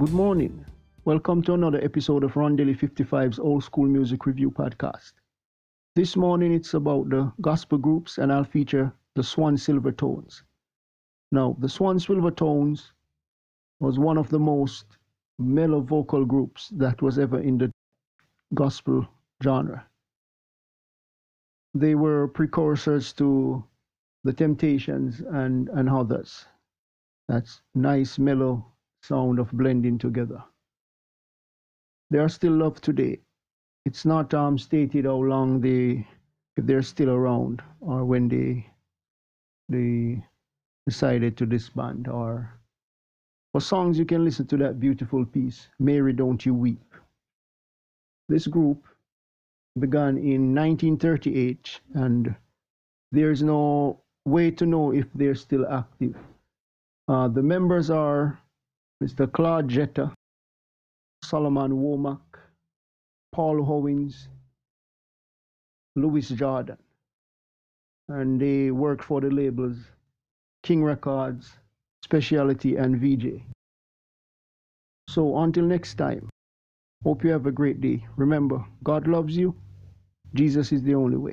Good morning. Welcome to another episode of Rondelle 55's Old School Music Review Podcast. This morning it's about the gospel groups and I'll feature the Swan Silvertones. Now, the Swan Silvertones was one of the most mellow vocal groups that was ever in the gospel genre. They were precursors to the Temptations and, and others. That's nice mellow sound of blending together. They are still loved today. It's not um, stated how long they, if they're still around, or when they, they decided to disband, or for songs, you can listen to that beautiful piece, Mary Don't You Weep. This group began in 1938, and there's no way to know if they're still active. Uh, the members are Mr. Claude Jeter, Solomon Womack, Paul Owens, Louis Jordan, and they work for the labels King Records, Speciality, and Vee-Jay. So until next time, hope you have a great day. Remember, God loves you. Jesus is the only way.